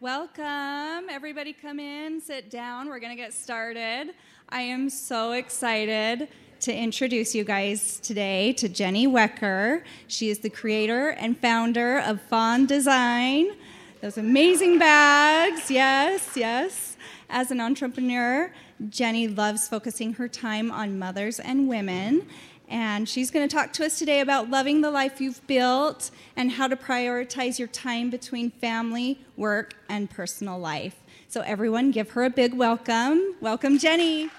Welcome. Everybody come in, sit down. We're going to get started. I am so excited to introduce you guys today to Jenny Wecker. She is the creator and founder of Fawn Design. Those amazing bags. Yes, yes. As an entrepreneur, Jenny loves focusing her time on mothers and women and she's going to talk to us today about loving the life you've built and how to prioritize your time between family, work, and personal life. So, everyone, give her a big welcome. Welcome, Jenny.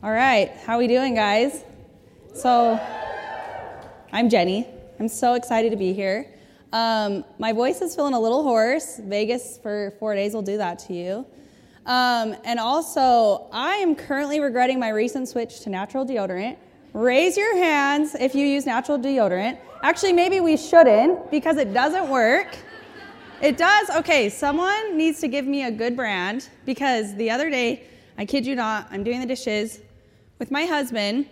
All right, how are we doing, guys? So, I'm Jenny. I'm so excited to be here. Um, my voice is feeling a little hoarse. Vegas for four days will do that to you. Um, and also, I am currently regretting my recent switch to natural deodorant. Raise your hands if you use natural deodorant. Actually, maybe we shouldn't because it doesn't work. It does? Okay, someone needs to give me a good brand because the other day, I kid you not, I'm doing the dishes with my husband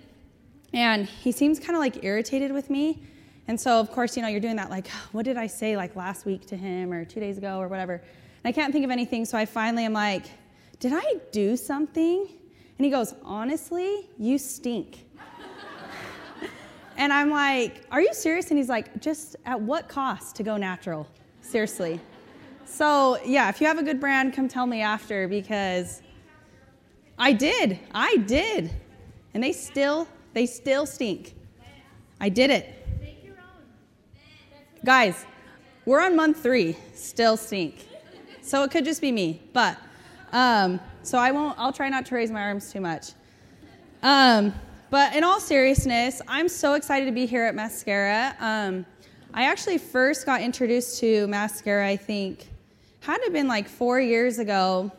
and he seems kind of like irritated with me and so, of course, you know, you're doing that like, what did I say like last week to him or two days ago or whatever? And I can't think of anything. So I finally am like, did I do something? And he goes, honestly, you stink. and I'm like, are you serious? And he's like, just at what cost to go natural? Seriously. So, yeah, if you have a good brand, come tell me after because I did. I did. And they still, they still stink. I did it. Guys, we're on month three, still stink. So it could just be me, but um, so I won't. I'll try not to raise my arms too much. Um, but in all seriousness, I'm so excited to be here at Maskcara. Um, I actually first got introduced to Maskcara. I think had it been like four years ago.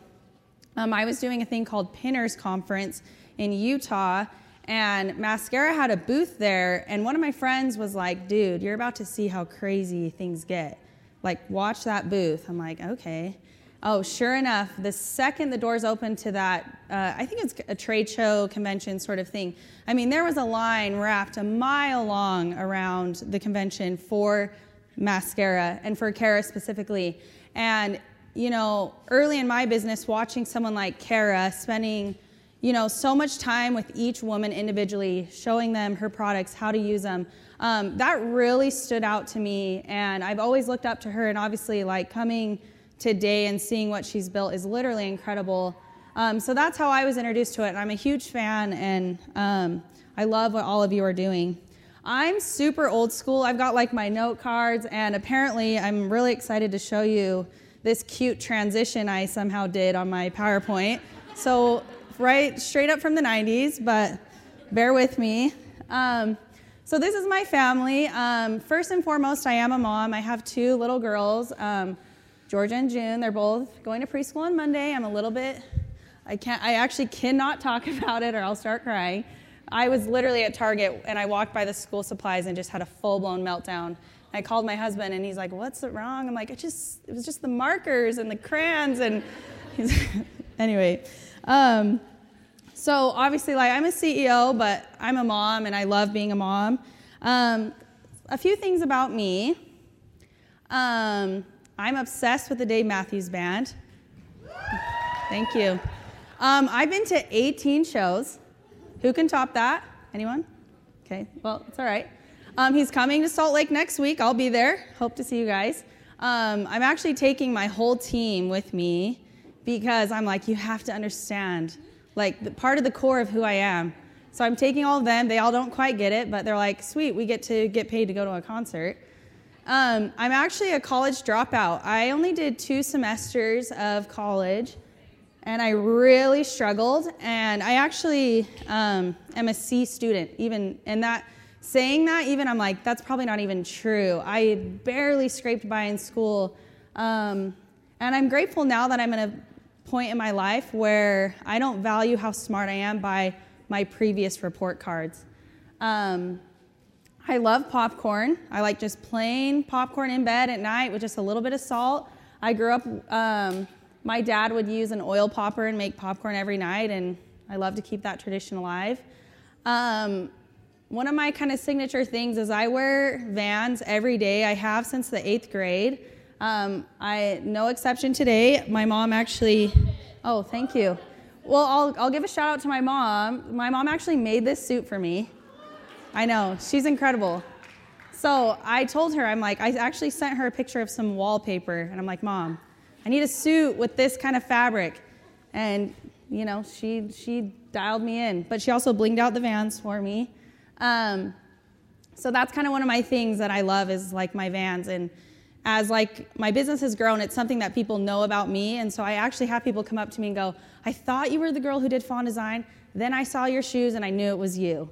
Um, I was doing a thing called Pinners Conference in Utah, and Maskcara had a booth there, and one of my friends was like, dude, you're about to see how crazy things get. Like, watch that booth. I'm like, okay. Oh, sure enough, the second the doors opened to that, uh, I think it's a trade show, convention sort of thing. I mean, there was a line wrapped a mile long around the convention for Maskcara and for Cara specifically. And, you know, early in my business, watching someone like Cara spending you know, so much time with each woman individually, showing them her products, how to use them. Um, that really stood out to me, and I've always looked up to her. And obviously, like coming today and seeing what she's built is literally incredible. Um, so that's how I was introduced to it, and I'm a huge fan, and um, I love what all of you are doing. I'm super old school. I've got like my note cards, and apparently, I'm really excited to show you this cute transition I somehow did on my PowerPoint. So right straight up from the 90s, but bear with me. Um, so, this is my family. Um, first and foremost, I am a mom. I have two little girls, um, Georgia and June. They're both going to preschool on Monday. I'm a little bit, I can't, I actually cannot talk about it or I'll start crying. I was literally at Target and I walked by the school supplies and just had a full blown meltdown. I called my husband and he's like, "What's wrong?" I'm like, "It just it was just the markers and the crayons and anyway." Um, so obviously, like I'm a CEO, but I'm a mom and I love being a mom. Um, a few things about me. Um, I'm obsessed with the Dave Matthews Band. Thank you. Um, I've been to 18 shows. Who can top that? Anyone? Okay, well, it's all right. Um, he's coming to Salt Lake next week. I'll be there. Hope to see you guys. Um, I'm actually taking my whole team with me because I'm like, you have to understand, like, the, part of the core of who I am. So I'm taking all of them. They all don't quite get it, but they're like, sweet, we get to get paid to go to a concert. Um, I'm actually a college dropout. I only did two semesters of college, and I really struggled. And I actually um, am a C student, even, and that saying that, even I'm like, that's probably not even true. I barely scraped by in school. Um, and I'm grateful now that I'm in a point in my life where I don't value how smart I am by my previous report cards. Um, I love popcorn. I like just plain popcorn in bed at night with just a little bit of salt. I grew up, um, my dad would use an oil popper and make popcorn every night, and I love to keep that tradition alive. Um, one of my kind of signature things is I wear Vans every day. I have since the eighth grade. Um, I no exception today. My mom actually. Oh, thank you. Well, I'll I'll give a shout out to my mom. My mom actually made this suit for me. I know she's incredible. So I told her, I'm like, I actually sent her a picture of some wallpaper, and I'm like, Mom, I need a suit with this kind of fabric. And, you know, she, she dialed me in. But she also blinged out the vans for me. Um, so that's kind of one of my things that I love is like my vans. And as like my business has grown, it's something that people know about me. And so I actually have people come up to me and go, I thought you were the girl who did fawn design. Then I saw your shoes and I knew it was you.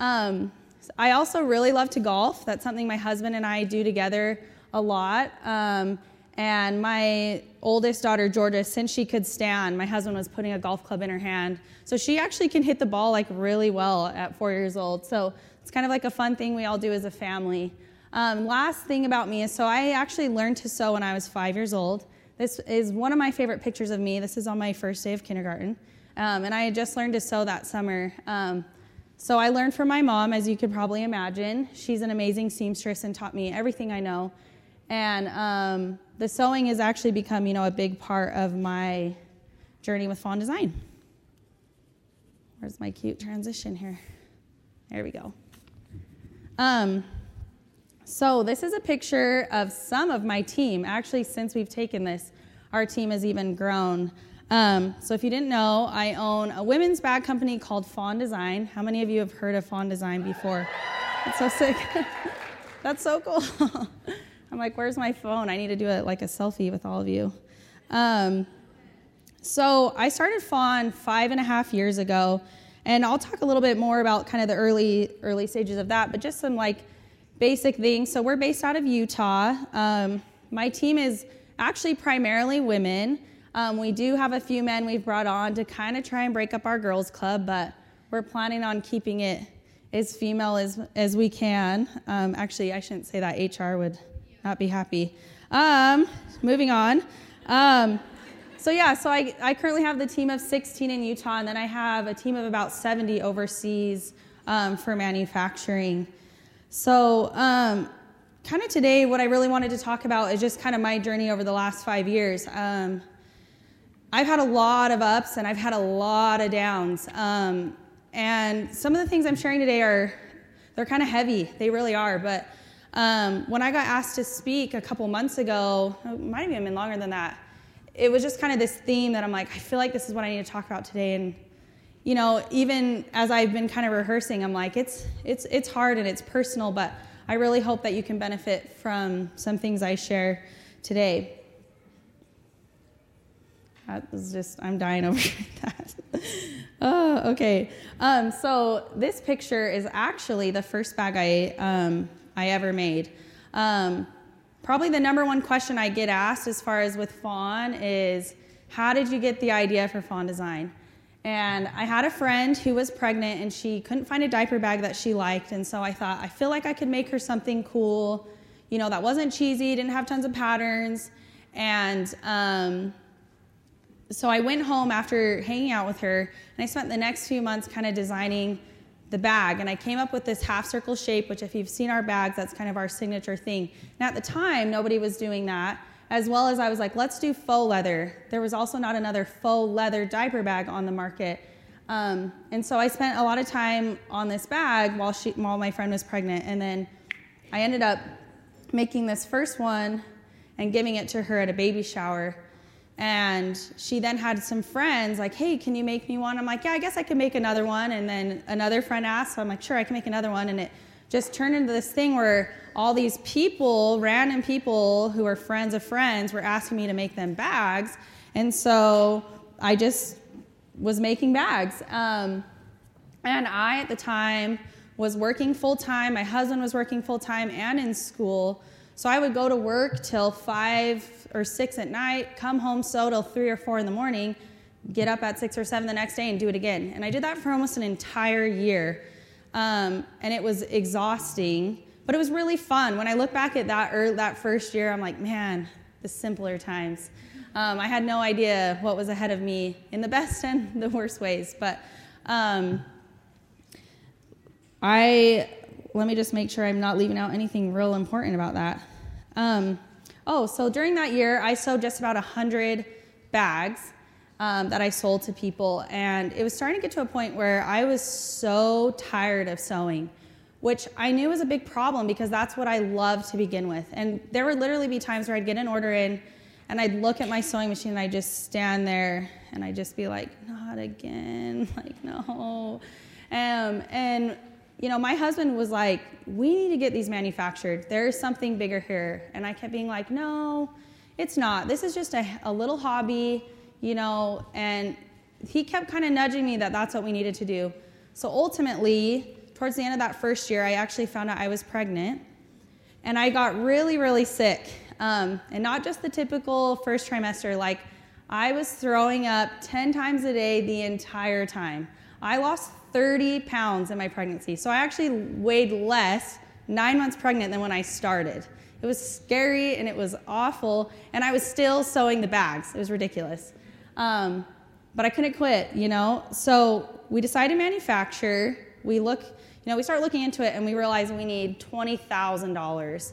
Um, I also really love to golf. That's something my husband and I do together a lot. Um, and my oldest daughter, Georgia, since she could stand, my husband was putting a golf club in her hand. So she actually can hit the ball like really well at four years old. So it's kind of like a fun thing we all do as a family. Um, last thing about me is so I actually learned to sew when I was five years old. This is one of my favorite pictures of me. This is on my first day of kindergarten. Um, and I had just learned to sew that summer. Um, so I learned from my mom, as you could probably imagine. She's an amazing seamstress and taught me everything I know. And um, the sewing has actually become, you know, a big part of my journey with fawn design. Where's my cute transition here? There we go. Um, so this is a picture of some of my team. Actually, since we've taken this, our team has even grown. Um, so if you didn't know, I own a women's bag company called Fawn Design. How many of you have heard of Fawn Design before? That's so sick. That's so cool. I'm like, where's my phone? I need to do it like a selfie with all of you. Um, so I started Fawn five and a half years ago, and I'll talk a little bit more about kind of the early early stages of that, but just some like basic things. So we're based out of Utah. Um, my team is actually primarily women. Um, we do have a few men we've brought on to kind of try and break up our girls' club, but we're planning on keeping it as female as, as we can. Um, actually, I shouldn't say that. HR would not be happy. Um, moving on. Um, so, yeah, so I, I currently have the team of 16 in Utah, and then I have a team of about 70 overseas um, for manufacturing. So, um, kind of today, what I really wanted to talk about is just kind of my journey over the last five years. Um, I've had a lot of ups and I've had a lot of downs. Um, and some of the things I'm sharing today are, they're kind of heavy. They really are. But um, when I got asked to speak a couple months ago, it might have even been longer than that, it was just kind of this theme that I'm like, I feel like this is what I need to talk about today. And, you know, even as I've been kind of rehearsing, I'm like, it's, it's, it's hard and it's personal, but I really hope that you can benefit from some things I share today. That was just, I'm dying over that. oh, okay. Um, so this picture is actually the first bag I, um, I ever made. Um, probably the number one question I get asked as far as with fawn is, how did you get the idea for fawn design? And I had a friend who was pregnant and she couldn't find a diaper bag that she liked. And so I thought, I feel like I could make her something cool, you know, that wasn't cheesy, didn't have tons of patterns. And um, so I went home after hanging out with her, and I spent the next few months kind of designing the bag. And I came up with this half circle shape, which, if you've seen our bags, that's kind of our signature thing. And at the time, nobody was doing that. As well as I was like, let's do faux leather. There was also not another faux leather diaper bag on the market. Um, and so I spent a lot of time on this bag while, she, while my friend was pregnant. And then I ended up making this first one and giving it to her at a baby shower. And she then had some friends like, hey, can you make me one? I'm like, yeah, I guess I could make another one. And then another friend asked, so I'm like, sure, I can make another one. And it just turned into this thing where all these people, random people who are friends of friends, were asking me to make them bags. And so I just was making bags. Um, and I, at the time, was working full time. My husband was working full time and in school. So I would go to work till five or six at night, come home, sew till three or four in the morning, get up at six or seven the next day and do it again. And I did that for almost an entire year. Um, and it was exhausting, but it was really fun. When I look back at that, that first year, I'm like, man, the simpler times. Um, I had no idea what was ahead of me in the best and the worst ways. But um, I let me just make sure I'm not leaving out anything real important about that. Um, oh, so during that year, I sewed just about 100 bags um, that I sold to people. And it was starting to get to a point where I was so tired of sewing, which I knew was a big problem because that's what I loved to begin with. And there would literally be times where I'd get an order in and I'd look at my sewing machine and I'd just stand there and I'd just be like, not again, like, no. Um, and you know, my husband was like, we need to get these manufactured. There's something bigger here. And I kept being like, no, it's not. This is just a, a little hobby, you know, and he kept kind of nudging me that that's what we needed to do. So ultimately, towards the end of that first year, I actually found out I was pregnant. And I got really, really sick. Um, and not just the typical first trimester, like I was throwing up 10 times a day the entire time. I lost 30 pounds in my pregnancy. So I actually weighed less nine months pregnant than when I started. It was scary and it was awful, and I was still sewing the bags. It was ridiculous. Um, but I couldn't quit, you know? So we decided to manufacture. We look, you know, we start looking into it and we realize we need $20,000,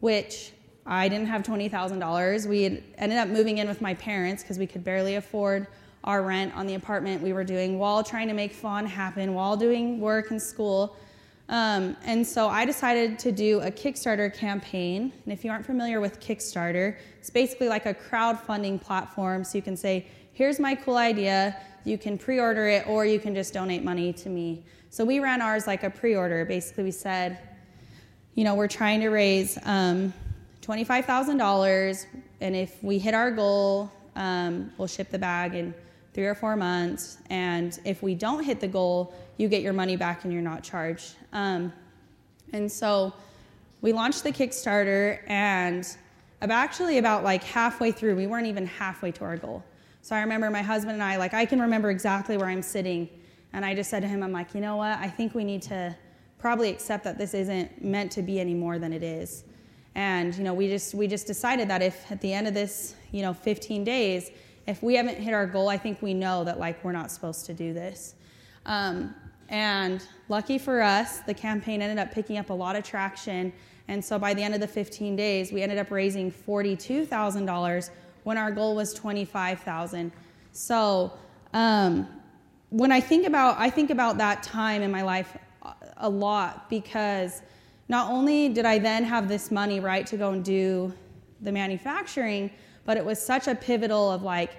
which I didn't have $20,000. We ended up moving in with my parents because we could barely afford our rent on the apartment we were doing while trying to make Fawn happen, while doing work and school. Um, and so I decided to do a Kickstarter campaign. And if you aren't familiar with Kickstarter, it's basically like a crowdfunding platform. So you can say, here's my cool idea. You can pre order it, or you can just donate money to me. So we ran ours like a pre order. Basically, we said, you know, we're trying to raise um, $25,000. And if we hit our goal, um, we'll ship the bag and three or four months. And if we don't hit the goal, you get your money back and you're not charged. Um, and so we launched the Kickstarter, and about actually about like halfway through, we weren't even halfway to our goal. So I remember my husband and I, like, I can remember exactly where I'm sitting. And I just said to him, I'm like, you know what? I think we need to probably accept that this isn't meant to be any more than it is. And you know, we just we just decided that if at the end of this, you know, 15 days, if we haven't hit our goal, I think we know that like we're not supposed to do this. Um, and lucky for us, the campaign ended up picking up a lot of traction. And so by the end of the 15 days, we ended up raising $42,000 when our goal was 25,000. So um, when I think about, I think about that time in my life a lot because not only did I then have this money, right, to go and do the manufacturing, but it was such a pivotal of like,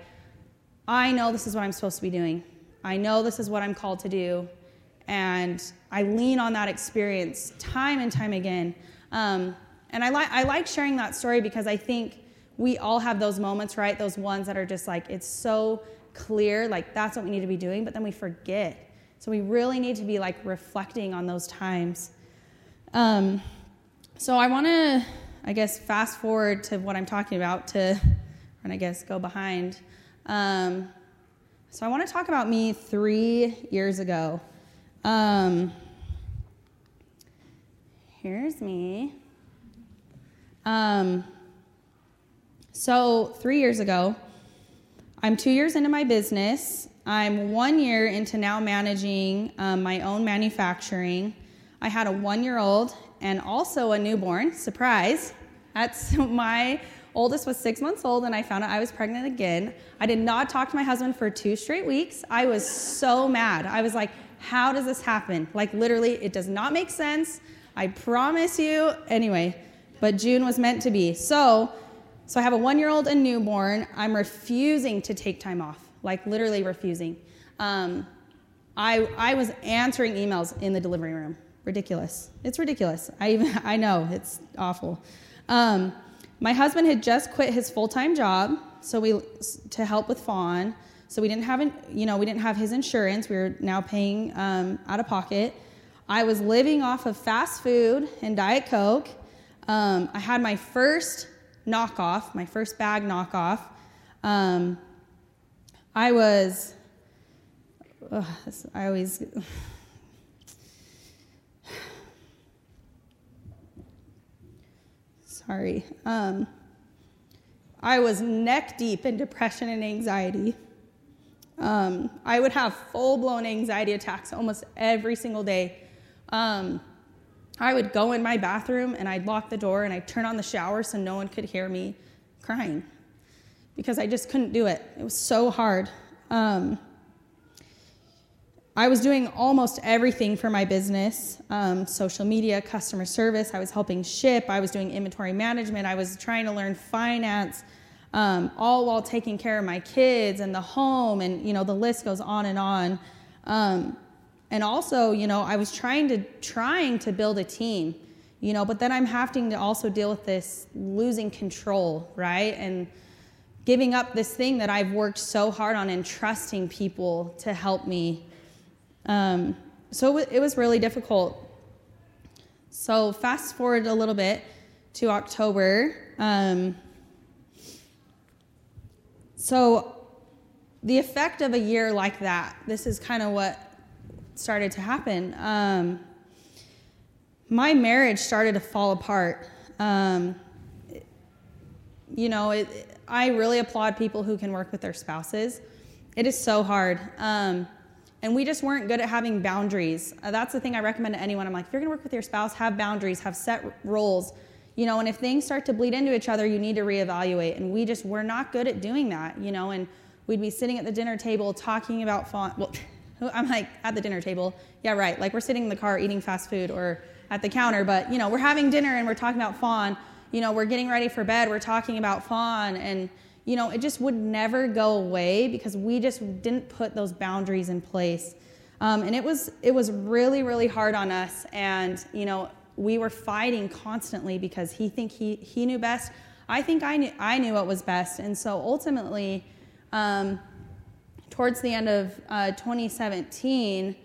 I know this is what I'm supposed to be doing. I know this is what I'm called to do. And I lean on that experience time and time again. Um, and I, li- I like sharing that story because I think we all have those moments, right? Those ones that are just like, it's so clear, like that's what we need to be doing, but then we forget. So we really need to be like reflecting on those times. Um, so I want to I guess, fast forward to what I'm talking about to, and I guess go behind. Um, so I want to talk about me three years ago. Um, here's me. Um, so three years ago, I'm two years into my business. I'm one year into now managing um, my own manufacturing. I had a one year old and also a newborn. Surprise. That's my oldest was six months old, and I found out I was pregnant again. I did not talk to my husband for two straight weeks. I was so mad. I was like, how does this happen? Like, literally, it does not make sense. I promise you. Anyway, but June was meant to be. So, so I have a one year old and newborn. I'm refusing to take time off, like, literally refusing. Um, I, I was answering emails in the delivery room ridiculous. It's ridiculous. I even I know it's awful. Um, my husband had just quit his full time job, so we to help with Fawn. So we didn't have an, you know we didn't have his insurance. We were now paying um, out of pocket. I was living off of fast food and Diet Coke. Um, I had my first knockoff, my first bag knockoff. Um, I was, ugh, I always sorry. Um, I was neck deep in depression and anxiety. Um, I would have full blown anxiety attacks almost every single day. Um, I would go in my bathroom and I'd lock the door and I'd turn on the shower so no one could hear me crying because I just couldn't do it. It was so hard. Um, I was doing almost everything for my business um, social media, customer service. I was helping ship. I was doing inventory management. I was trying to learn finance, um, all while taking care of my kids and the home. And, you know, the list goes on and on. Um, and also, you know, I was trying to trying to build a team, you know, but then I'm having to also deal with this losing control, right? And giving up this thing that I've worked so hard on and trusting people to help me um, so it was really difficult. So fast forward a little bit to October. Um, so the effect of a year like that, this is kind of what started to happen. Um, my marriage started to fall apart. Um, you know, it, I really applaud people who can work with their spouses. It is so hard. Um, and we just weren't good at having boundaries. Uh, that's the thing I recommend to anyone. I'm like, if you're gonna work with your spouse, have boundaries, have set roles. You know, and if things start to bleed into each other, you need to reevaluate. And we just we're not good at doing that, you know, and we'd be sitting at the dinner table talking about fawn. Well, I'm like at the dinner table. Yeah, right. Like we're sitting in the car eating fast food or at the counter, but you know, we're having dinner and we're talking about fawn. You know, we're getting ready for bed, we're talking about fawn and you know, it just would never go away because we just didn't put those boundaries in place. Um, and it was it was really really hard on us, and you know we were fighting constantly because he think he he knew best. I think I knew I knew what was best, and so ultimately, um, towards the end of uh, 2017,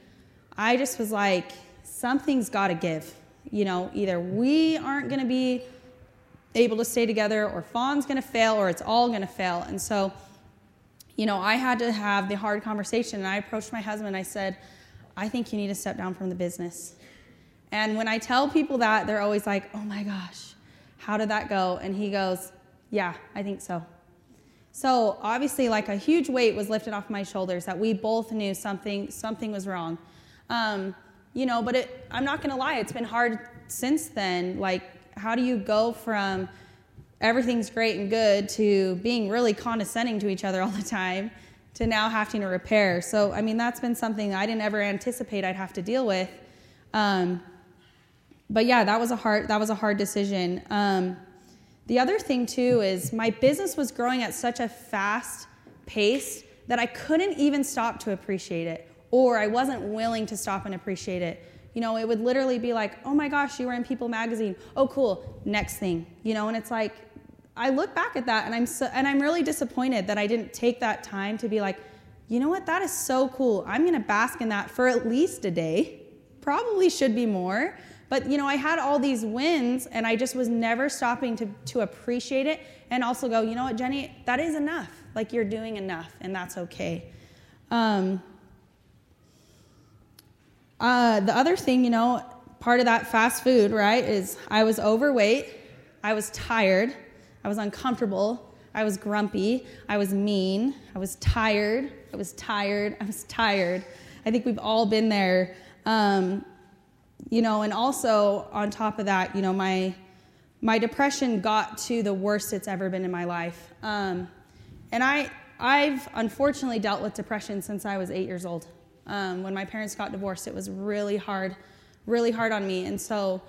I just was like, something's got to give. You know, either we aren't going to be able to stay together, or Fawn's going to fail, or it's all going to fail. And so, you know, I had to have the hard conversation. And I approached my husband. I said, I think you need to step down from the business. And when I tell people that, they're always like, oh my gosh, how did that go? And he goes, yeah, I think so. So obviously, like a huge weight was lifted off my shoulders that we both knew something something was wrong. Um, you know, but it, I'm not gonna lie, it's been hard since then. Like how do you go from everything's great and good to being really condescending to each other all the time to now having to repair? So, I mean, that's been something I didn't ever anticipate I'd have to deal with. Um, but yeah, that was a hard that was a hard decision. Um, the other thing too is my business was growing at such a fast pace that I couldn't even stop to appreciate it, or I wasn't willing to stop and appreciate it. You know, it would literally be like, oh my gosh, you were in People magazine. Oh, cool. Next thing. You know, and it's like, I look back at that and I'm so, and I'm really disappointed that I didn't take that time to be like, you know what, that is so cool. I'm gonna bask in that for at least a day. Probably should be more. But you know, I had all these wins and I just was never stopping to, to appreciate it and also go, you know what, Jenny, that is enough. Like you're doing enough and that's okay. Um, uh, the other thing, you know, part of that fast food, right, is I was overweight, I was tired, I was uncomfortable, I was grumpy, I was mean, I was tired, I was tired, I was tired. I think we've all been there. Um, you know, and also on top of that, you know, my my depression got to the worst it's ever been in my life. Um, and I I've unfortunately dealt with depression since I was eight years old. Um, when my parents got divorced, it was really hard, really hard on me. And so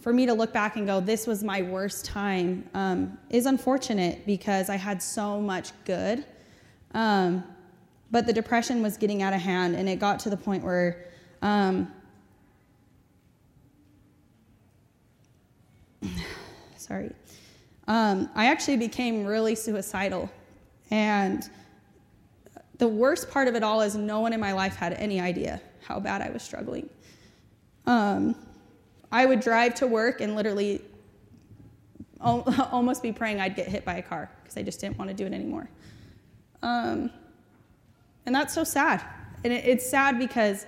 for me to look back and go, this was my worst time, um, is unfortunate because I had so much good. Um, but the depression was getting out of hand, and it got to the point where um, sorry, um, I actually became really suicidal. And the worst part of it all is no one in my life had any idea how bad I was struggling. Um, I would drive to work and literally almost be praying I'd get hit by a car because I just didn't want to do it anymore. Um, and that's so sad. And it, it's sad because,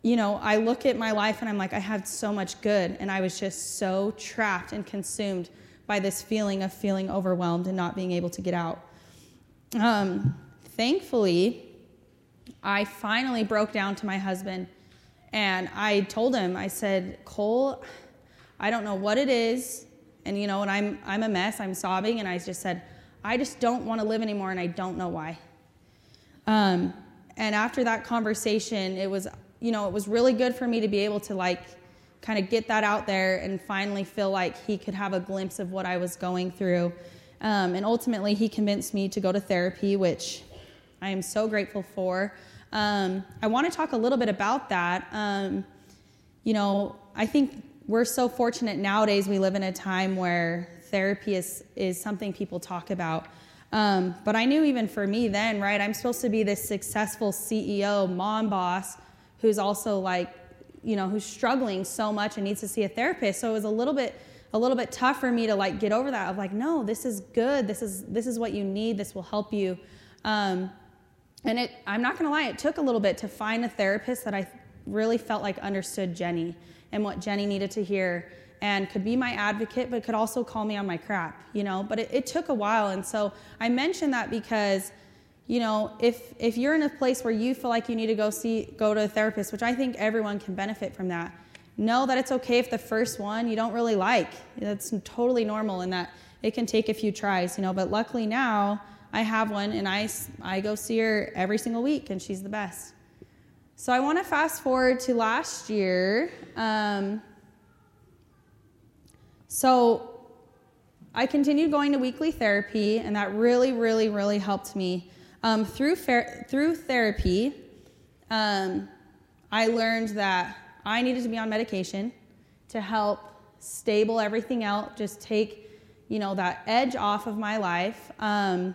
you know, I look at my life and I'm like, I had so much good, and I was just so trapped and consumed by this feeling of feeling overwhelmed and not being able to get out. Um, thankfully, I finally broke down to my husband And I told him, I said, Cole, I don't know what it is. And, you know, and I'm, I'm a mess. I'm sobbing. And I just said, I just don't want to live anymore and I don't know why. Um, and after that conversation, it was, you know, it was really good for me to be able to like kind of get that out there and finally feel like he could have a glimpse of what I was going through. Um, and ultimately, he convinced me to go to therapy, which I am so grateful for. Um, I want to talk a little bit about that. Um, you know, I think we're so fortunate nowadays. We live in a time where therapy is, is something people talk about. Um, but I knew even for me then, right, I'm supposed to be this successful CEO, mom boss, who's also like, you know, who's struggling so much and needs to see a therapist. So it was a little bit a little bit tough for me to like get over that of like no this is good this is this is what you need this will help you um, and it i'm not gonna lie it took a little bit to find a therapist that i really felt like understood jenny and what jenny needed to hear and could be my advocate but could also call me on my crap you know but it, it took a while and so i mentioned that because you know if if you're in a place where you feel like you need to go see go to a therapist which i think everyone can benefit from that know that it's okay if the first one you don't really like. That's totally normal in that it can take a few tries, you know, but luckily now I have one and I, I go see her every single week and she's the best. So I want to fast forward to last year. Um, so I continued going to weekly therapy, and that really, really, really helped me. Um, through, fer- through therapy, um, I learned that I needed to be on medication to help stable everything out, just take, you know, that edge off of my life. Um,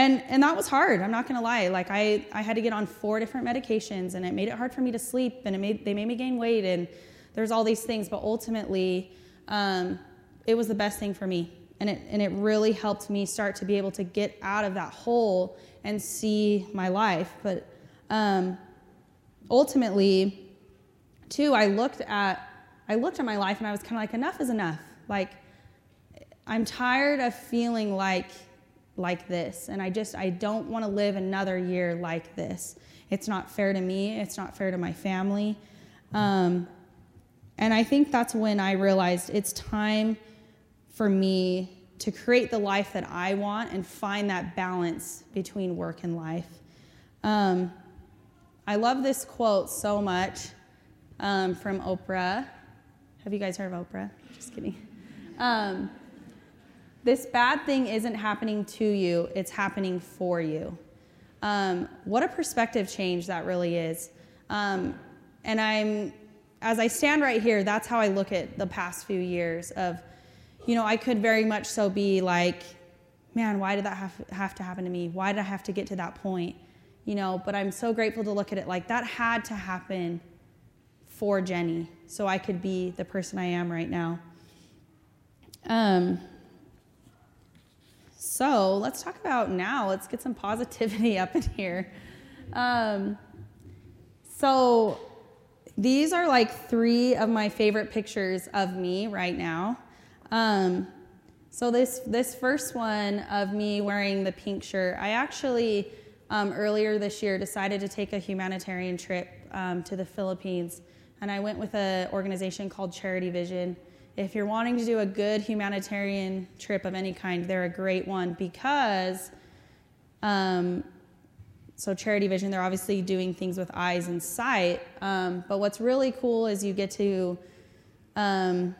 and, and that was hard. I'm not gonna lie. Like I, I had to get on four different medications, and it made it hard for me to sleep, and it made they made me gain weight, and there's all these things. But ultimately, um, it was the best thing for me, and it and it really helped me start to be able to get out of that hole and see my life. But um, ultimately, too I looked at I looked at my life and I was kind of like, enough is enough. Like, I'm tired of feeling like like this, and I just I don't want to live another year like this. It's not fair to me. It's not fair to my family. Um, and I think that's when I realized it's time for me to create the life that I want and find that balance between work and life. Um, I love this quote so much um, from Oprah. Have you guys heard of Oprah? Just kidding. Um, this bad thing isn't happening to you, it's happening for you. Um, what a perspective change that really is. Um, and I'm, as I stand right here, that's how I look at the past few years of, you know, I could very much so be like, man, why did that have, have to happen to me? Why did I have to get to that point? You know, but I'm so grateful to look at it like that had to happen for Jenny so I could be the person I am right now. Um, so let's talk about now. Let's get some positivity up in here. Um, so these are like three of my favorite pictures of me right now. Um, so this this first one of me wearing the pink shirt, I actually um, earlier this year decided to take a humanitarian trip um, to the Philippines and I went with an organization called Charity Vision. If you're wanting to do a good humanitarian trip of any kind, they're a great one because, um, so Charity Vision, they're obviously doing things with eyes and sight. Um, but what's really cool is you get to um,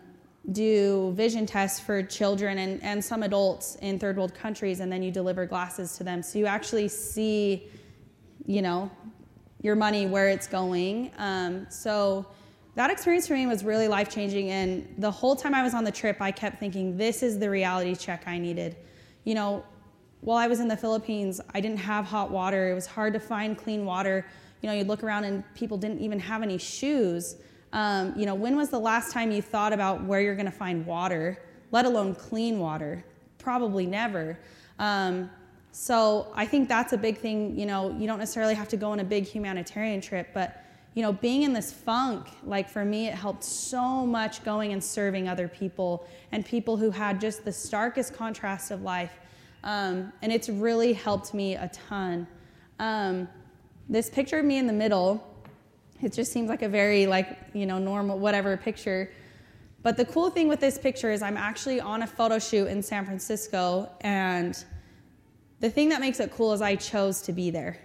do vision tests for children and, and some adults in third world countries, and then you deliver glasses to them. So you actually see, you know, your money where it's going. Um, so that experience for me was really life changing. And the whole time I was on the trip, I kept thinking, this is the reality check I needed. You know, while I was in the Philippines, I didn't have hot water. It was hard to find clean water. You know, you'd look around and people didn't even have any shoes. Um, you know, when was the last time you thought about where you're going to find water, let alone clean water? Probably never. Um, so I think that's a big thing. You know, you don't necessarily have to go on a big humanitarian trip, but you know, being in this funk, like for me, it helped so much going and serving other people and people who had just the starkest contrast of life. Um, and it's really helped me a ton. Um, this picture of me in the middle, it just seems like a very like you know normal whatever picture but the cool thing with this picture is i'm actually on a photo shoot in san francisco and the thing that makes it cool is i chose to be there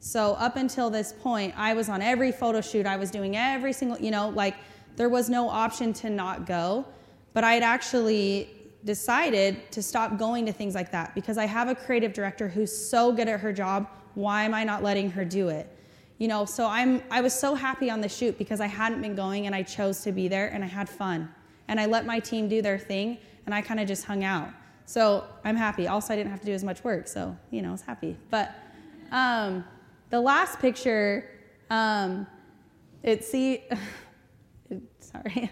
so up until this point i was on every photo shoot. I was doing every single you know like there was no option to not go. But i had actually decided to stop going to things like that because i have a creative director who's so good at her job. Why am i not letting her do it? You know so i'm i was so happy on the shoot because i hadn't been going and i chose to be there and i had fun. And i let my team do their thing and i kind of just hung out. So i'm happy. Also i didn't have to do as much work so you know i was happy. But um, the last picture um, it see sorry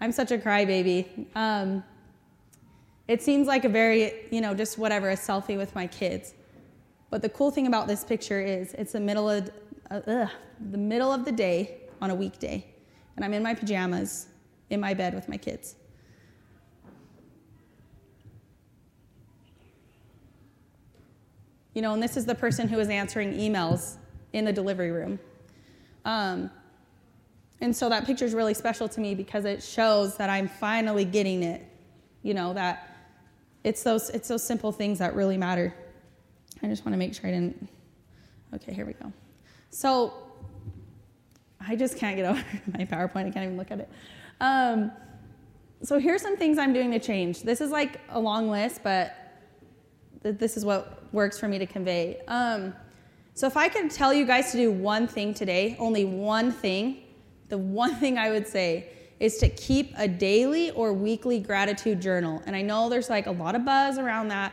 i'm such a crybaby. Um, it seems like a very you know just whatever a selfie with my kids. But the cool thing about this picture is it's the middle of uh, ugh, the middle of the day on a weekday, and I'm in my pajamas in my bed with my kids. You know, and this is the person who is answering emails in the delivery room. Um, and so that picture is really special to me because it shows that I'm finally getting it. You know, that it's those, it's those simple things that really matter. I just want to make sure I didn't. Okay, here we go. So I just can't get over my PowerPoint. I can't even look at it. Um, so here's some things I'm doing to change. This is like a long list, but th- this is what works for me to convey. Um, so if I could tell you guys to do one thing today, only one thing, the one thing I would say is to keep a daily or weekly gratitude journal. And I know there's like a lot of buzz around that,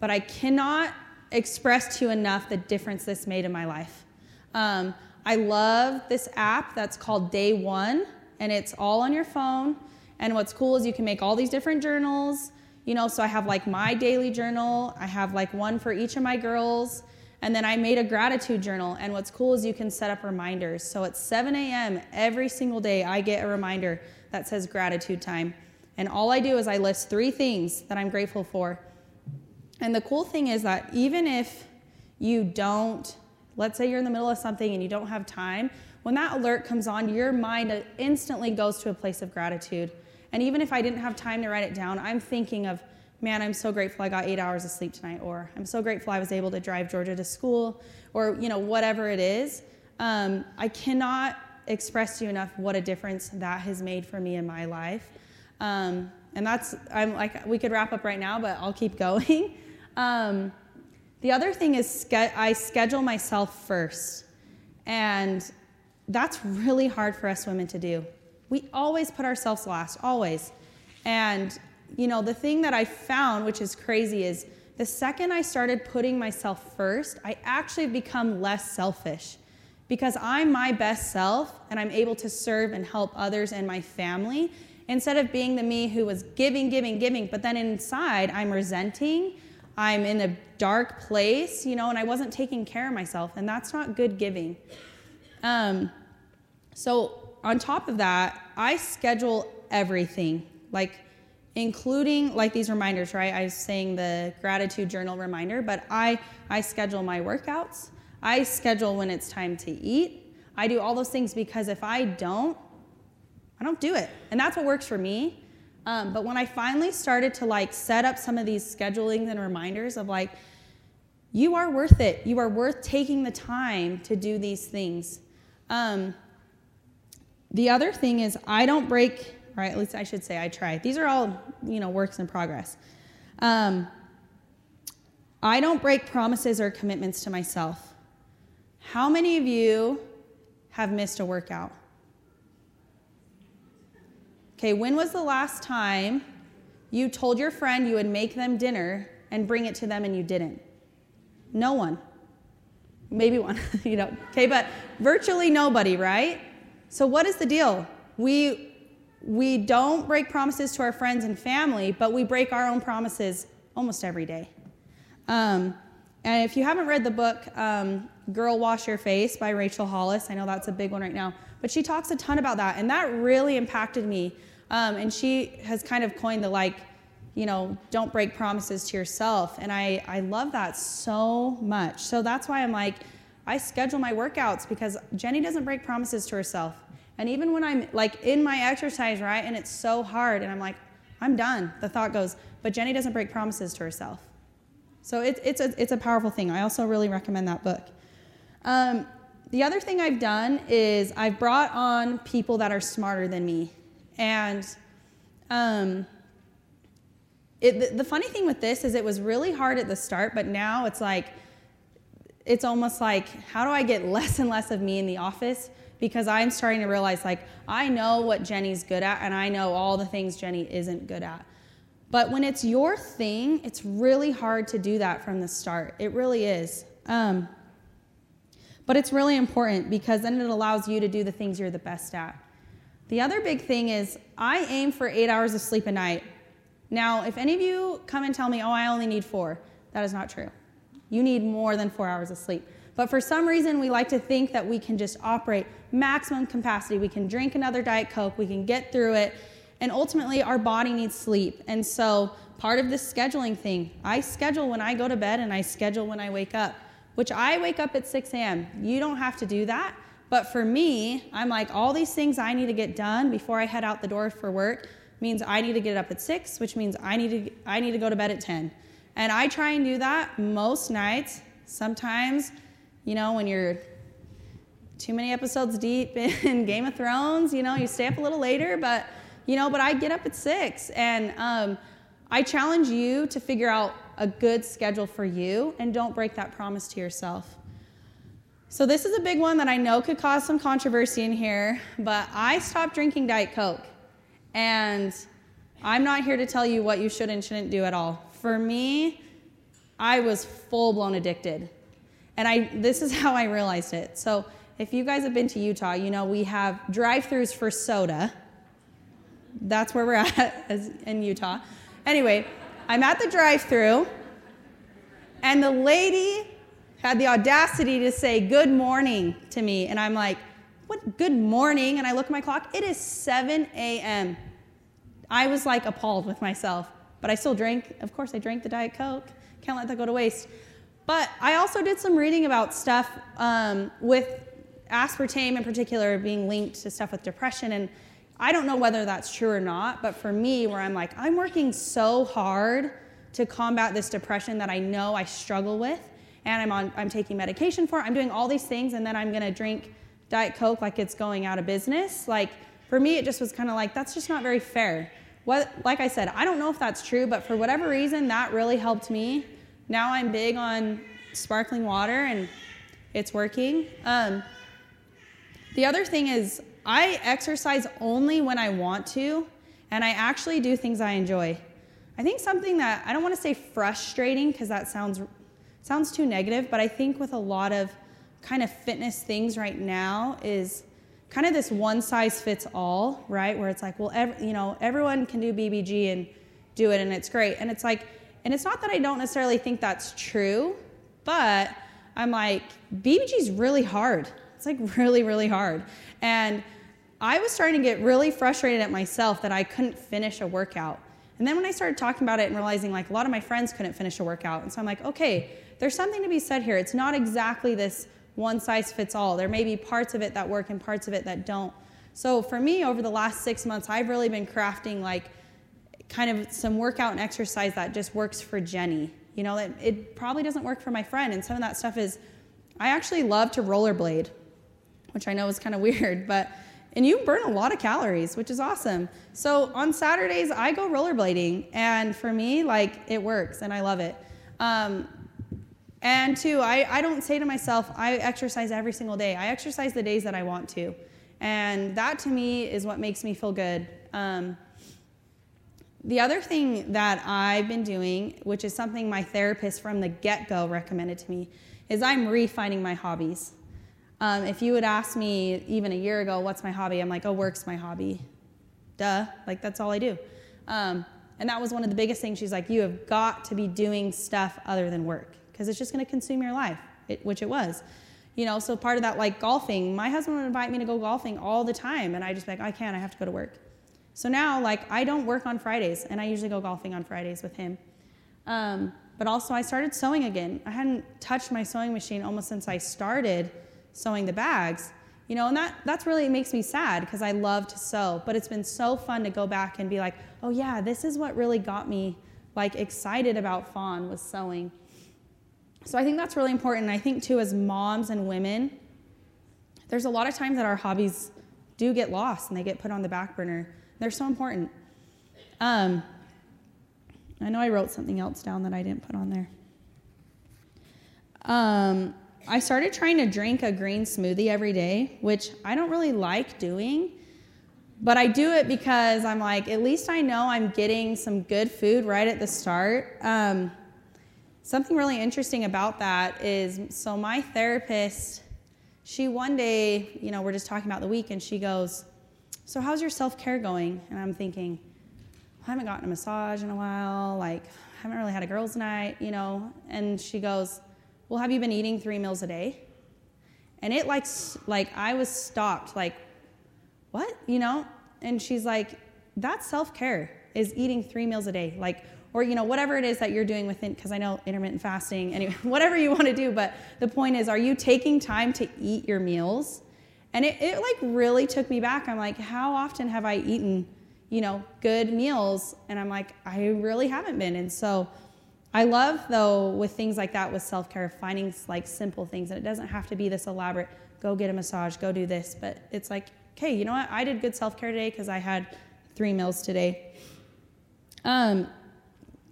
but I cannot express to you enough the difference this made in my life. Um, I love this app that's called Day One, and it's all on your phone. And what's cool is you can make all these different journals. You know, so I have like my daily journal, I have like one for each of my girls, and then I made a gratitude journal. And what's cool is you can set up reminders. So at 7 a.m. every single day, I get a reminder that says gratitude time. And all I do is I list three things that I'm grateful for. And the cool thing is that even if you don't Let's say you're in the middle of something and you don't have time. When that alert comes on, your mind instantly goes to a place of gratitude. And even if I didn't have time to write it down, I'm thinking of, man, I'm so grateful I got eight hours of sleep tonight, or I'm so grateful I was able to drive Georgia to school, or you know, whatever it is. Um, I cannot express to you enough what a difference that has made for me in my life. Um, and that's, I'm like, we could wrap up right now, but I'll keep going. Um, the other thing is, I schedule myself first. And that's really hard for us women to do. We always put ourselves last, always. And, you know, the thing that I found, which is crazy, is the second I started putting myself first, I actually become less selfish because I'm my best self and I'm able to serve and help others and my family instead of being the me who was giving, giving, giving, but then inside I'm resenting I'm in a dark place, you know, and I wasn't taking care of myself, and that's not good giving. Um, so, on top of that, I schedule everything, like including like these reminders, right? I was saying the gratitude journal reminder, but I, I schedule my workouts, I schedule when it's time to eat. I do all those things because if I don't, I don't do it. And that's what works for me. Um, but when I finally started to like set up some of these schedulings and reminders of like, you are worth it. You are worth taking the time to do these things. Um, the other thing is, I don't break, right? At least I should say I try. These are all, you know, works in progress. Um, I don't break promises or commitments to myself. How many of you have missed a workout? Okay, when was the last time you told your friend you would make them dinner and bring it to them and you didn't? No one. Maybe one, you know. Okay, but virtually nobody, right? So what is the deal? We we don't break promises to our friends and family, but we break our own promises almost every day. Um, and if you haven't read the book um, Girl Wash Your Face by Rachel Hollis, I know that's a big one right now, but she talks a ton about that, and that really impacted me. Um, and she has kind of coined the like, you know, don't break promises to yourself. And I, I love that so much. So that's why I'm like, I schedule my workouts because Jenny doesn't break promises to herself. And even when I'm like in my exercise, right, and it's so hard, and I'm like, I'm done, the thought goes, but Jenny doesn't break promises to herself. So it, it's, a, it's a powerful thing. I also really recommend that book. Um, the other thing I've done is I've brought on people that are smarter than me. And um, it, the, the funny thing with this is it was really hard at the start, but now it's like, it's almost like, how do I get less and less of me in the office? Because I'm starting to realize, like, I know what Jenny's good at, and I know all the things Jenny isn't good at. But when it's your thing, it's really hard to do that from the start. It really is. Um, but it's really important because then it allows you to do the things you're the best at. The other big thing is I aim for eight hours of sleep a night. Now, if any of you come and tell me, oh, I only need four, that is not true. You need more than four hours of sleep. But for some reason, we like to think that we can just operate maximum capacity. We can drink another Diet Coke, we can get through it, and ultimately, our body needs sleep. And so, part of this scheduling thing, I schedule when I go to bed and I schedule when I wake up, which I wake up at 6 a.m. You don't have to do that. But for me, I'm like, all these things I need to get done before I head out the door for work means I need to get up at 6, which means I need to, I need to go to bed at 10. And I try and do that most nights. Sometimes, you know, when you're too many episodes deep in Game of Thrones, you know, you stay up a little later, but you know, but I get up at six. And um, I challenge you to figure out a good schedule for you and don't break that promise to yourself. So, this is a big one that I know could cause some controversy in here, but I stopped drinking Diet Coke. And I'm not here to tell you what you should and shouldn't do at all. For me, I was full blown addicted. And I, this is how I realized it. So, if you guys have been to Utah, you know we have drive throughs for soda that's where we're at in Utah. Anyway, I'm at the drive through, and the lady had the audacity to say good morning to me. And I'm like, what good morning? And I look at my clock, it is 7 a.m. I was like appalled with myself, but I still drank. Of course, I drank the Diet Coke. Can't let that go to waste. But I also did some reading about stuff um, with aspartame in particular being linked to stuff with depression. And I don't know whether that's true or not, but for me, where I'm like, I'm working so hard to combat this depression that I know I struggle with, and I'm on, I'm taking medication for it, I'm doing all these things, and then I'm gonna drink Diet Coke like it's going out of business. Like, for me, it just was kind of like, that's just not very fair. What, like I said, I don't know if that's true, but for whatever reason, that really helped me. Now I'm big on sparkling water, and it's working. Um, the other thing is, I exercise only when I want to, and I actually do things I enjoy. I think something that I don't want to say frustrating because that sounds sounds too negative, but I think with a lot of kind of fitness things right now is kind of this one size fits all, right? Where it's like, well, ev- you know, everyone can do BBG and do it, and it's great. And it's like, and it's not that I don't necessarily think that's true, but I'm like, BBG is really hard. It's like really, really hard. And I was starting to get really frustrated at myself that I couldn't finish a workout. And then when I started talking about it and realizing like a lot of my friends couldn't finish a workout, and so I'm like, okay, there's something to be said here. It's not exactly this one size fits all. There may be parts of it that work and parts of it that don't. So for me, over the last six months, I've really been crafting like kind of some workout and exercise that just works for Jenny. You know, it, it probably doesn't work for my friend. And some of that stuff is, I actually love to rollerblade, which I know is kind of weird, but and you burn a lot of calories, which is awesome. So on Saturdays, I go rollerblading, and for me, like it works, and I love it. Um, and two, I, I don't say to myself, I exercise every single day. I exercise the days that I want to. And that to me is what makes me feel good. Um, the other thing that I've been doing, which is something my therapist from the get go recommended to me, is I'm refining my hobbies. Um, if you would ask me even a year ago, what's my hobby? I'm like, oh, work's my hobby. Duh, like that's all I do. Um, and that was one of the biggest things. She's like, you have got to be doing stuff other than work because it's just going to consume your life, it, which it was. You know, so part of that, like golfing, my husband would invite me to go golfing all the time, and I just like, I can't, I have to go to work. So now, like, I don't work on Fridays, and I usually go golfing on Fridays with him. Um, but also, I started sewing again. I hadn't touched my sewing machine almost since I started sewing the bags. You know, and that that's really makes me sad because I love to sew, but it's been so fun to go back and be like, "Oh yeah, this is what really got me like excited about fawn was sewing." So I think that's really important. I think too as moms and women, there's a lot of times that our hobbies do get lost and they get put on the back burner. They're so important. Um, I know I wrote something else down that I didn't put on there. Um, I started trying to drink a green smoothie every day, which I don't really like doing, but I do it because I'm like, at least I know I'm getting some good food right at the start. Um, something really interesting about that is so my therapist, she one day, you know, we're just talking about the week, and she goes, So, how's your self care going? And I'm thinking, I haven't gotten a massage in a while, like, I haven't really had a girls' night, you know. And she goes, Well, have you been eating three meals a day? And it like, like I was stopped, like, what? You know? And she's like, That's self care, is eating three meals a day. Like, or you know whatever it is that you're doing within because i know intermittent fasting anyway whatever you want to do but the point is are you taking time to eat your meals and it, it like really took me back i'm like how often have i eaten you know, good meals. And I'm like, I really haven't been. And so I love, though, with things like that with self care, finding like simple things. And it doesn't have to be this elaborate go get a massage, go do this. But it's like, okay, you know what? I did good self care today because I had three meals today. Um,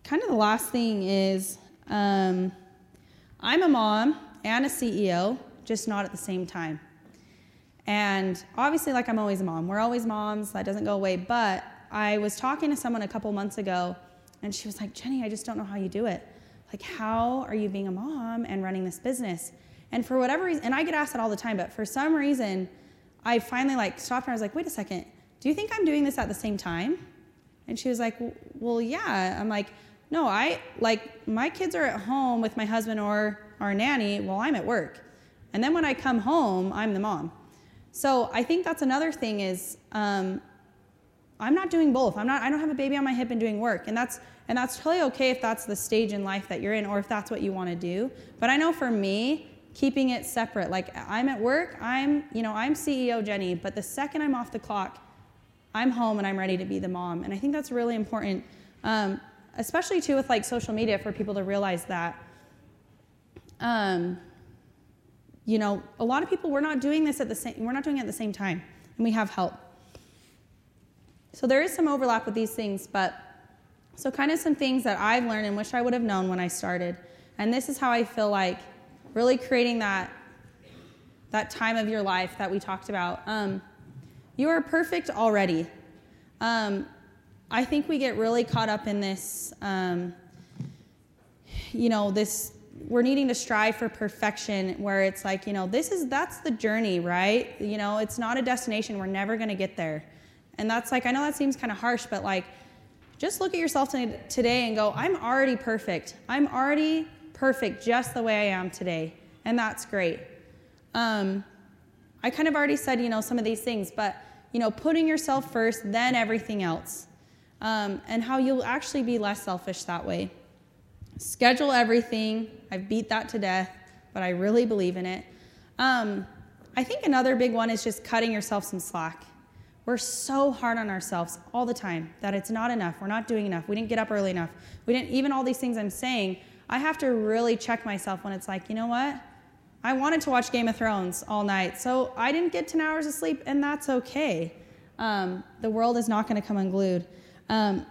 kind of the last thing is um, I'm a mom and a CEO, just not at the same time. And obviously, like I'm always a mom, we're always moms, that doesn't go away. But I was talking to someone a couple months ago, and she was like, Jenny, I just don't know how you do it. Like, how are you being a mom and running this business? And for whatever reason, and I get asked that all the time, but for some reason, I finally like stopped and I was like, wait a second, do you think I'm doing this at the same time? And she was like, well, yeah. I'm like, no, I like my kids are at home with my husband or our nanny while I'm at work. And then when I come home, I'm the mom. So I think that's another thing is um, I'm not doing both. I'm not. I don't have a baby on my hip and doing work, and that's and that's totally okay if that's the stage in life that you're in, or if that's what you want to do. But I know for me, keeping it separate. Like I'm at work. I'm you know I'm CEO Jenny, but the second I'm off the clock, I'm home and I'm ready to be the mom. And I think that's really important, um, especially too with like social media for people to realize that. Um, you know, a lot of people, we're not doing this at the same, we're not doing it at the same time, and we have help. So there is some overlap with these things, but so kind of some things that I've learned and wish I would have known when I started. And this is how I feel like really creating that that time of your life that we talked about. Um, you are perfect already. Um, I think we get really caught up in this, um, you know, this we're needing to strive for perfection where it's like you know this is that's the journey right? You know it's not a destination. We're never going to get there. And that's like i know that seems kind of harsh but like just look at yourself today and go i'm already perfect. I'm already perfect just the way i am today. And that's great. Um, i kind of already said you know some of these things but you know putting yourself first then everything else um, and how you'll actually be less selfish that way Schedule everything. I've beat that to death, but I really believe in it. Um, I think another big one is just cutting yourself some slack. We're so hard on ourselves all the time that it's not enough. We're not doing enough. We didn't get up early enough. We didn't, even all these things I'm saying, I have to really check myself when it's like, you know what? I wanted to watch Game of Thrones all night, so I didn't get 10 hours of sleep, and that's okay. Um, the world is not going to come unglued. Um,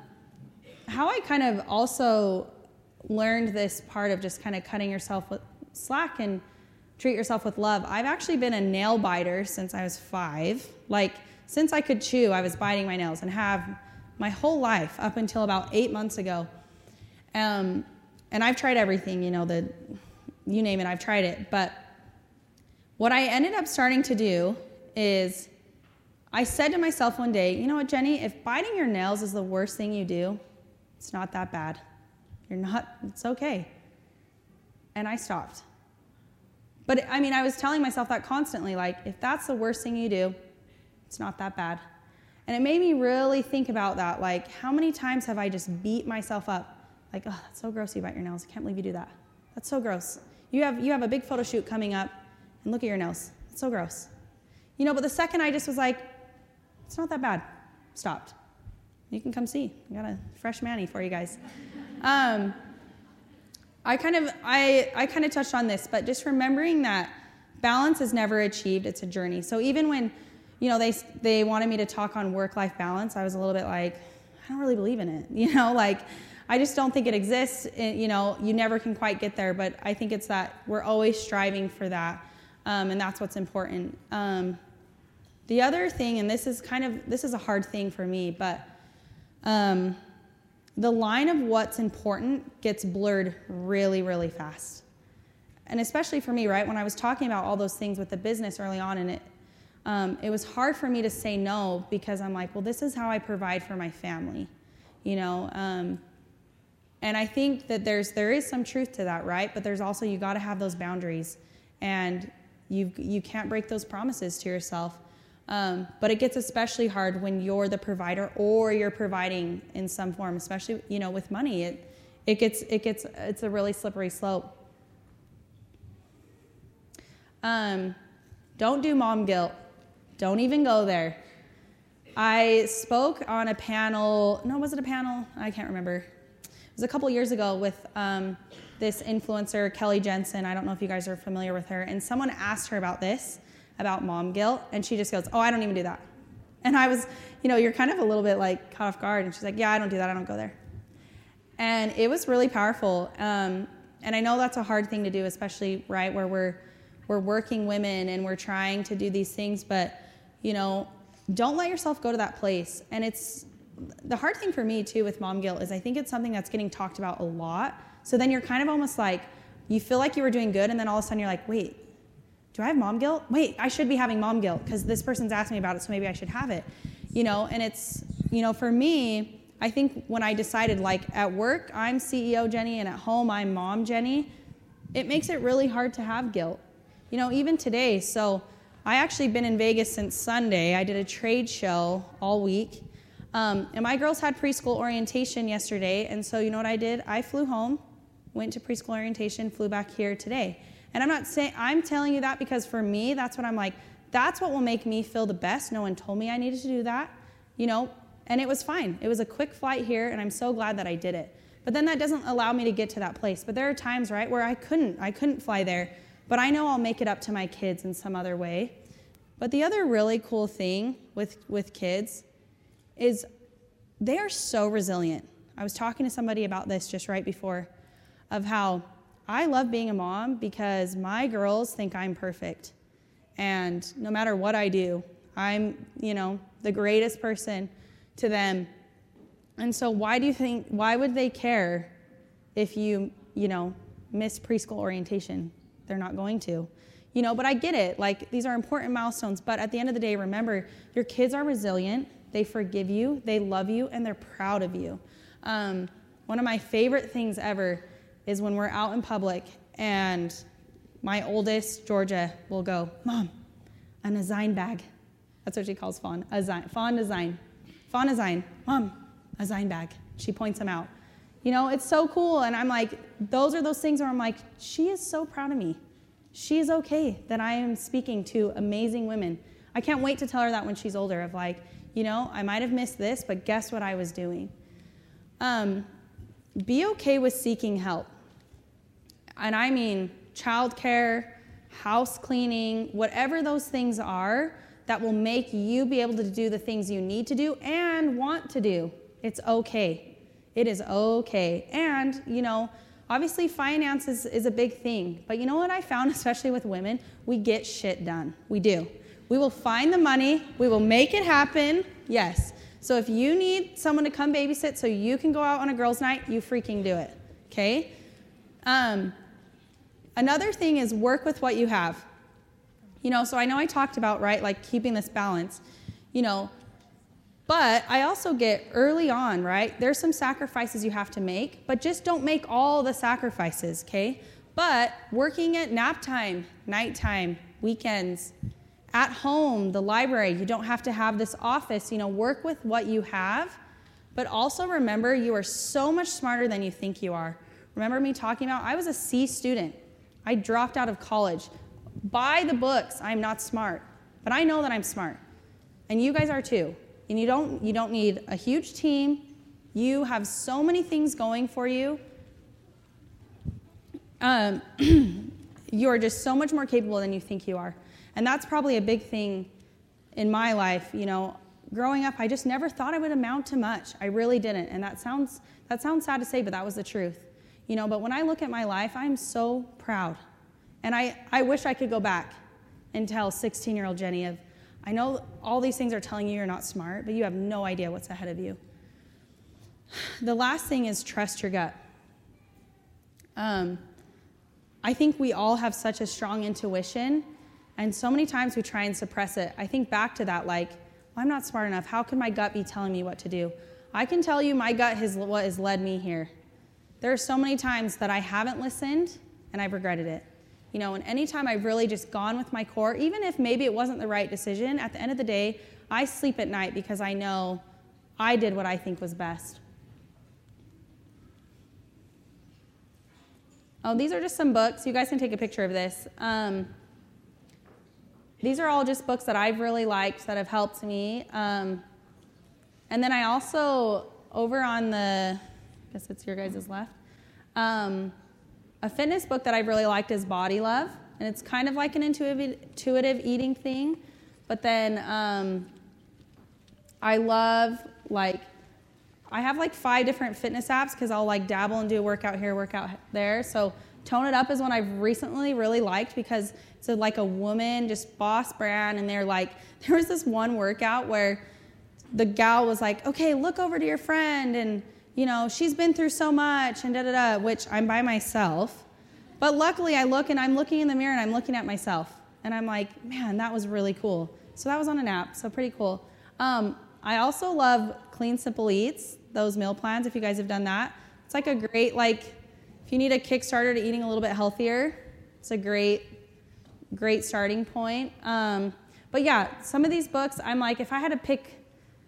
how I kind of also learned this part of just kind of cutting yourself with slack and treat yourself with love. I've actually been a nail biter since I was five. Like, since I could chew, I was biting my nails and have my whole life up until about eight months ago. Um, and I've tried everything, you know, the you name it, I've tried it. But what I ended up starting to do is I said to myself one day, you know what, Jenny, if biting your nails is the worst thing you do, it's not that bad. You're not, it's okay. And I stopped. But I mean, I was telling myself that constantly like, if that's the worst thing you do, it's not that bad. And it made me really think about that. Like, how many times have I just beat myself up? Like, oh, that's so gross you bite your nails. I can't believe you do that. That's so gross. You have, you have a big photo shoot coming up, and look at your nails. It's so gross. You know, but the second I just was like, it's not that bad, stopped. You can come see. I got a fresh mani for you guys. Um, I kind of I, I kind of touched on this, but just remembering that balance is never achieved, it's a journey. So even when, you know, they they wanted me to talk on work-life balance, I was a little bit like, I don't really believe in it. You know, like I just don't think it exists. It, you know, you never can quite get there, but I think it's that we're always striving for that, um, and that's what's important. Um, the other thing, and this is kind of this is a hard thing for me, but um, the line of what's important gets blurred really, really fast. And especially for me, right? When I was talking about all those things with the business early on, and it, um, it was hard for me to say no because I'm like, well, this is how I provide for my family, you know. Um, and I think that there's there is some truth to that, right? But there's also you got to have those boundaries, and you you can't break those promises to yourself. Um, but it gets especially hard when you're the provider or you're providing in some form, especially you know with money. It it gets it gets it's a really slippery slope. Um, don't do mom guilt. Don't even go there. I spoke on a panel. No, was it a panel? I can't remember. It was a couple years ago with um, this influencer, Kelly Jensen. I don't know if you guys are familiar with her. And someone asked her about this about mom guilt, and she just goes, "Oh, I don't even do that." And I was, you know, you're kind of a little bit like caught off guard, and she's like, "Yeah, I don't do that. I don't go there." And it was really powerful. Um, and I know that's a hard thing to do, especially right where we're we're working women and we're trying to do these things, but you know, don't let yourself go to that place. And it's the hard thing for me too with mom guilt is I think it's something that's getting talked about a lot. So then you're kind of almost like you feel like you were doing good, and then all of a sudden you're like, wait, do I have mom guilt? Wait, I should be having mom guilt because this person's asked me about it, so maybe I should have it. You know, and it's, you know, for me, I think when I decided, like at work, I'm CEO Jenny, and at home, I'm mom Jenny, it makes it really hard to have guilt. You know, even today, so I actually been in Vegas since Sunday. I did a trade show all week. Um, and my girls had preschool orientation yesterday, and so you know what I did? I flew home, went to preschool orientation, flew back here today. And I'm not saying, I'm telling you that because for me, that's what I'm like, that's what will make me feel the best. No one told me I needed to do that, you know, and it was fine. It was a quick flight here, and I'm so glad that I did it. But then that doesn't allow me to get to that place. But there are times, right, where I couldn't. I couldn't fly there. But I know I'll make it up to my kids in some other way. But the other really cool thing with, with kids is they are so resilient. I was talking to somebody about this just right before of how I love being a mom because my girls think I'm perfect. And no matter what I do, I'm, you know, the greatest person to them. And so why do you think why would they care if you, you know, miss preschool orientation? They're not going to. You know, but I get it. Like these are important milestones, but at the end of the day, remember, your kids are resilient. They forgive you, they love you, and they're proud of you. Um, one of my favorite things ever is when we're out in public and my oldest, Georgia, will go, Mom, a design bag. That's what she calls Fawn. A Zine, Fawn design. Fawn design. Mom, a Zine bag. She points them out. You know, it's so cool. And I'm like, those are those things where I'm like, she is so proud of me. She's okay that I am speaking to amazing women. I can't wait to tell her that when she's older, of like, you know, I might have missed this, but guess what I was doing? Um, be okay with seeking help and I mean childcare, house cleaning, whatever those things are that will make you be able to do the things you need to do and want to do. It's okay. It is okay. And, you know, obviously finance is, is a big thing. But you know what I found, especially with women? We get shit done. We do. We will find the money, we will make it happen. Yes. So if you need someone to come babysit so you can go out on a girls' night, you freaking do it. Okay? Um, Another thing is work with what you have. You know, so I know I talked about, right, like keeping this balance, you know, but I also get early on, right, there's some sacrifices you have to make, but just don't make all the sacrifices, okay? But working at nap time, nighttime, weekends, at home, the library, you don't have to have this office, you know, work with what you have But also remember, you are so much smarter than you think you are. Remember me talking about, I was a C student. I dropped out of college. By the books, I'm not smart, but I know that I'm smart. And you guys are too. And you don't, you don't need a huge team. You have so many things going for you. Um, you are just so much more capable than you think you are. And that's probably a big thing in my life. You know, growing up, I just never thought I would amount to much. I really didn't. And that sounds, that sounds sad to say, but that was the truth. You know, but when I look at my life, I'm so proud. And I, I wish I could go back and tell 16 year old Jenny of, I know all these things are telling you you're not smart, but you have no idea what's ahead of you. The last thing is trust your gut. Um, I think we all have such a strong intuition, and so many times we try and suppress it. I think back to that, like, well, I'm not smart enough. How can my gut be telling me what to do? I can tell you my gut has what has led me here. There are so many times that I haven't listened and I've regretted it. You know, and anytime I've really just gone with my core, even if maybe it wasn't the right decision, at the end of the day, I sleep at night because I know I did what I think was best. Oh, these are just some books. You guys can take a picture of this. Um, these are all just books that I've really liked that have helped me. Um, and then I also, over on the, guess it's your guys' left, um, a fitness book that I've really liked is Body Love. And it's kind of like an intuitive, eating thing. But then um, I love like I have like five different fitness apps because I'll like dabble and do a workout here, workout there. So Tone It Up is one I've recently really liked because it's a, like a woman, just boss brand, and they're like, there was this one workout where the gal was like, okay, look over to your friend, and you know, she's been through so much, and da da da, which I'm by myself. But luckily, I look and I'm looking in the mirror and I'm looking at myself, and I'm like, man, that was really cool. So that was on an app, so pretty cool. Um, I also love Clean Simple Eats those meal plans if you guys have done that. It's like a great like if you need a Kickstarter to eating a little bit healthier, it's a great great starting point. Um, but yeah, some of these books, I'm like, if I had to pick,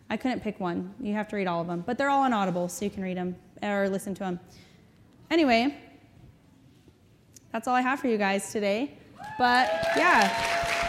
I couldn't pick one. You have to read all of them, but they're all on Audible, so you can read them or listen to them. Anyway, that's all I have for you guys today. But yeah.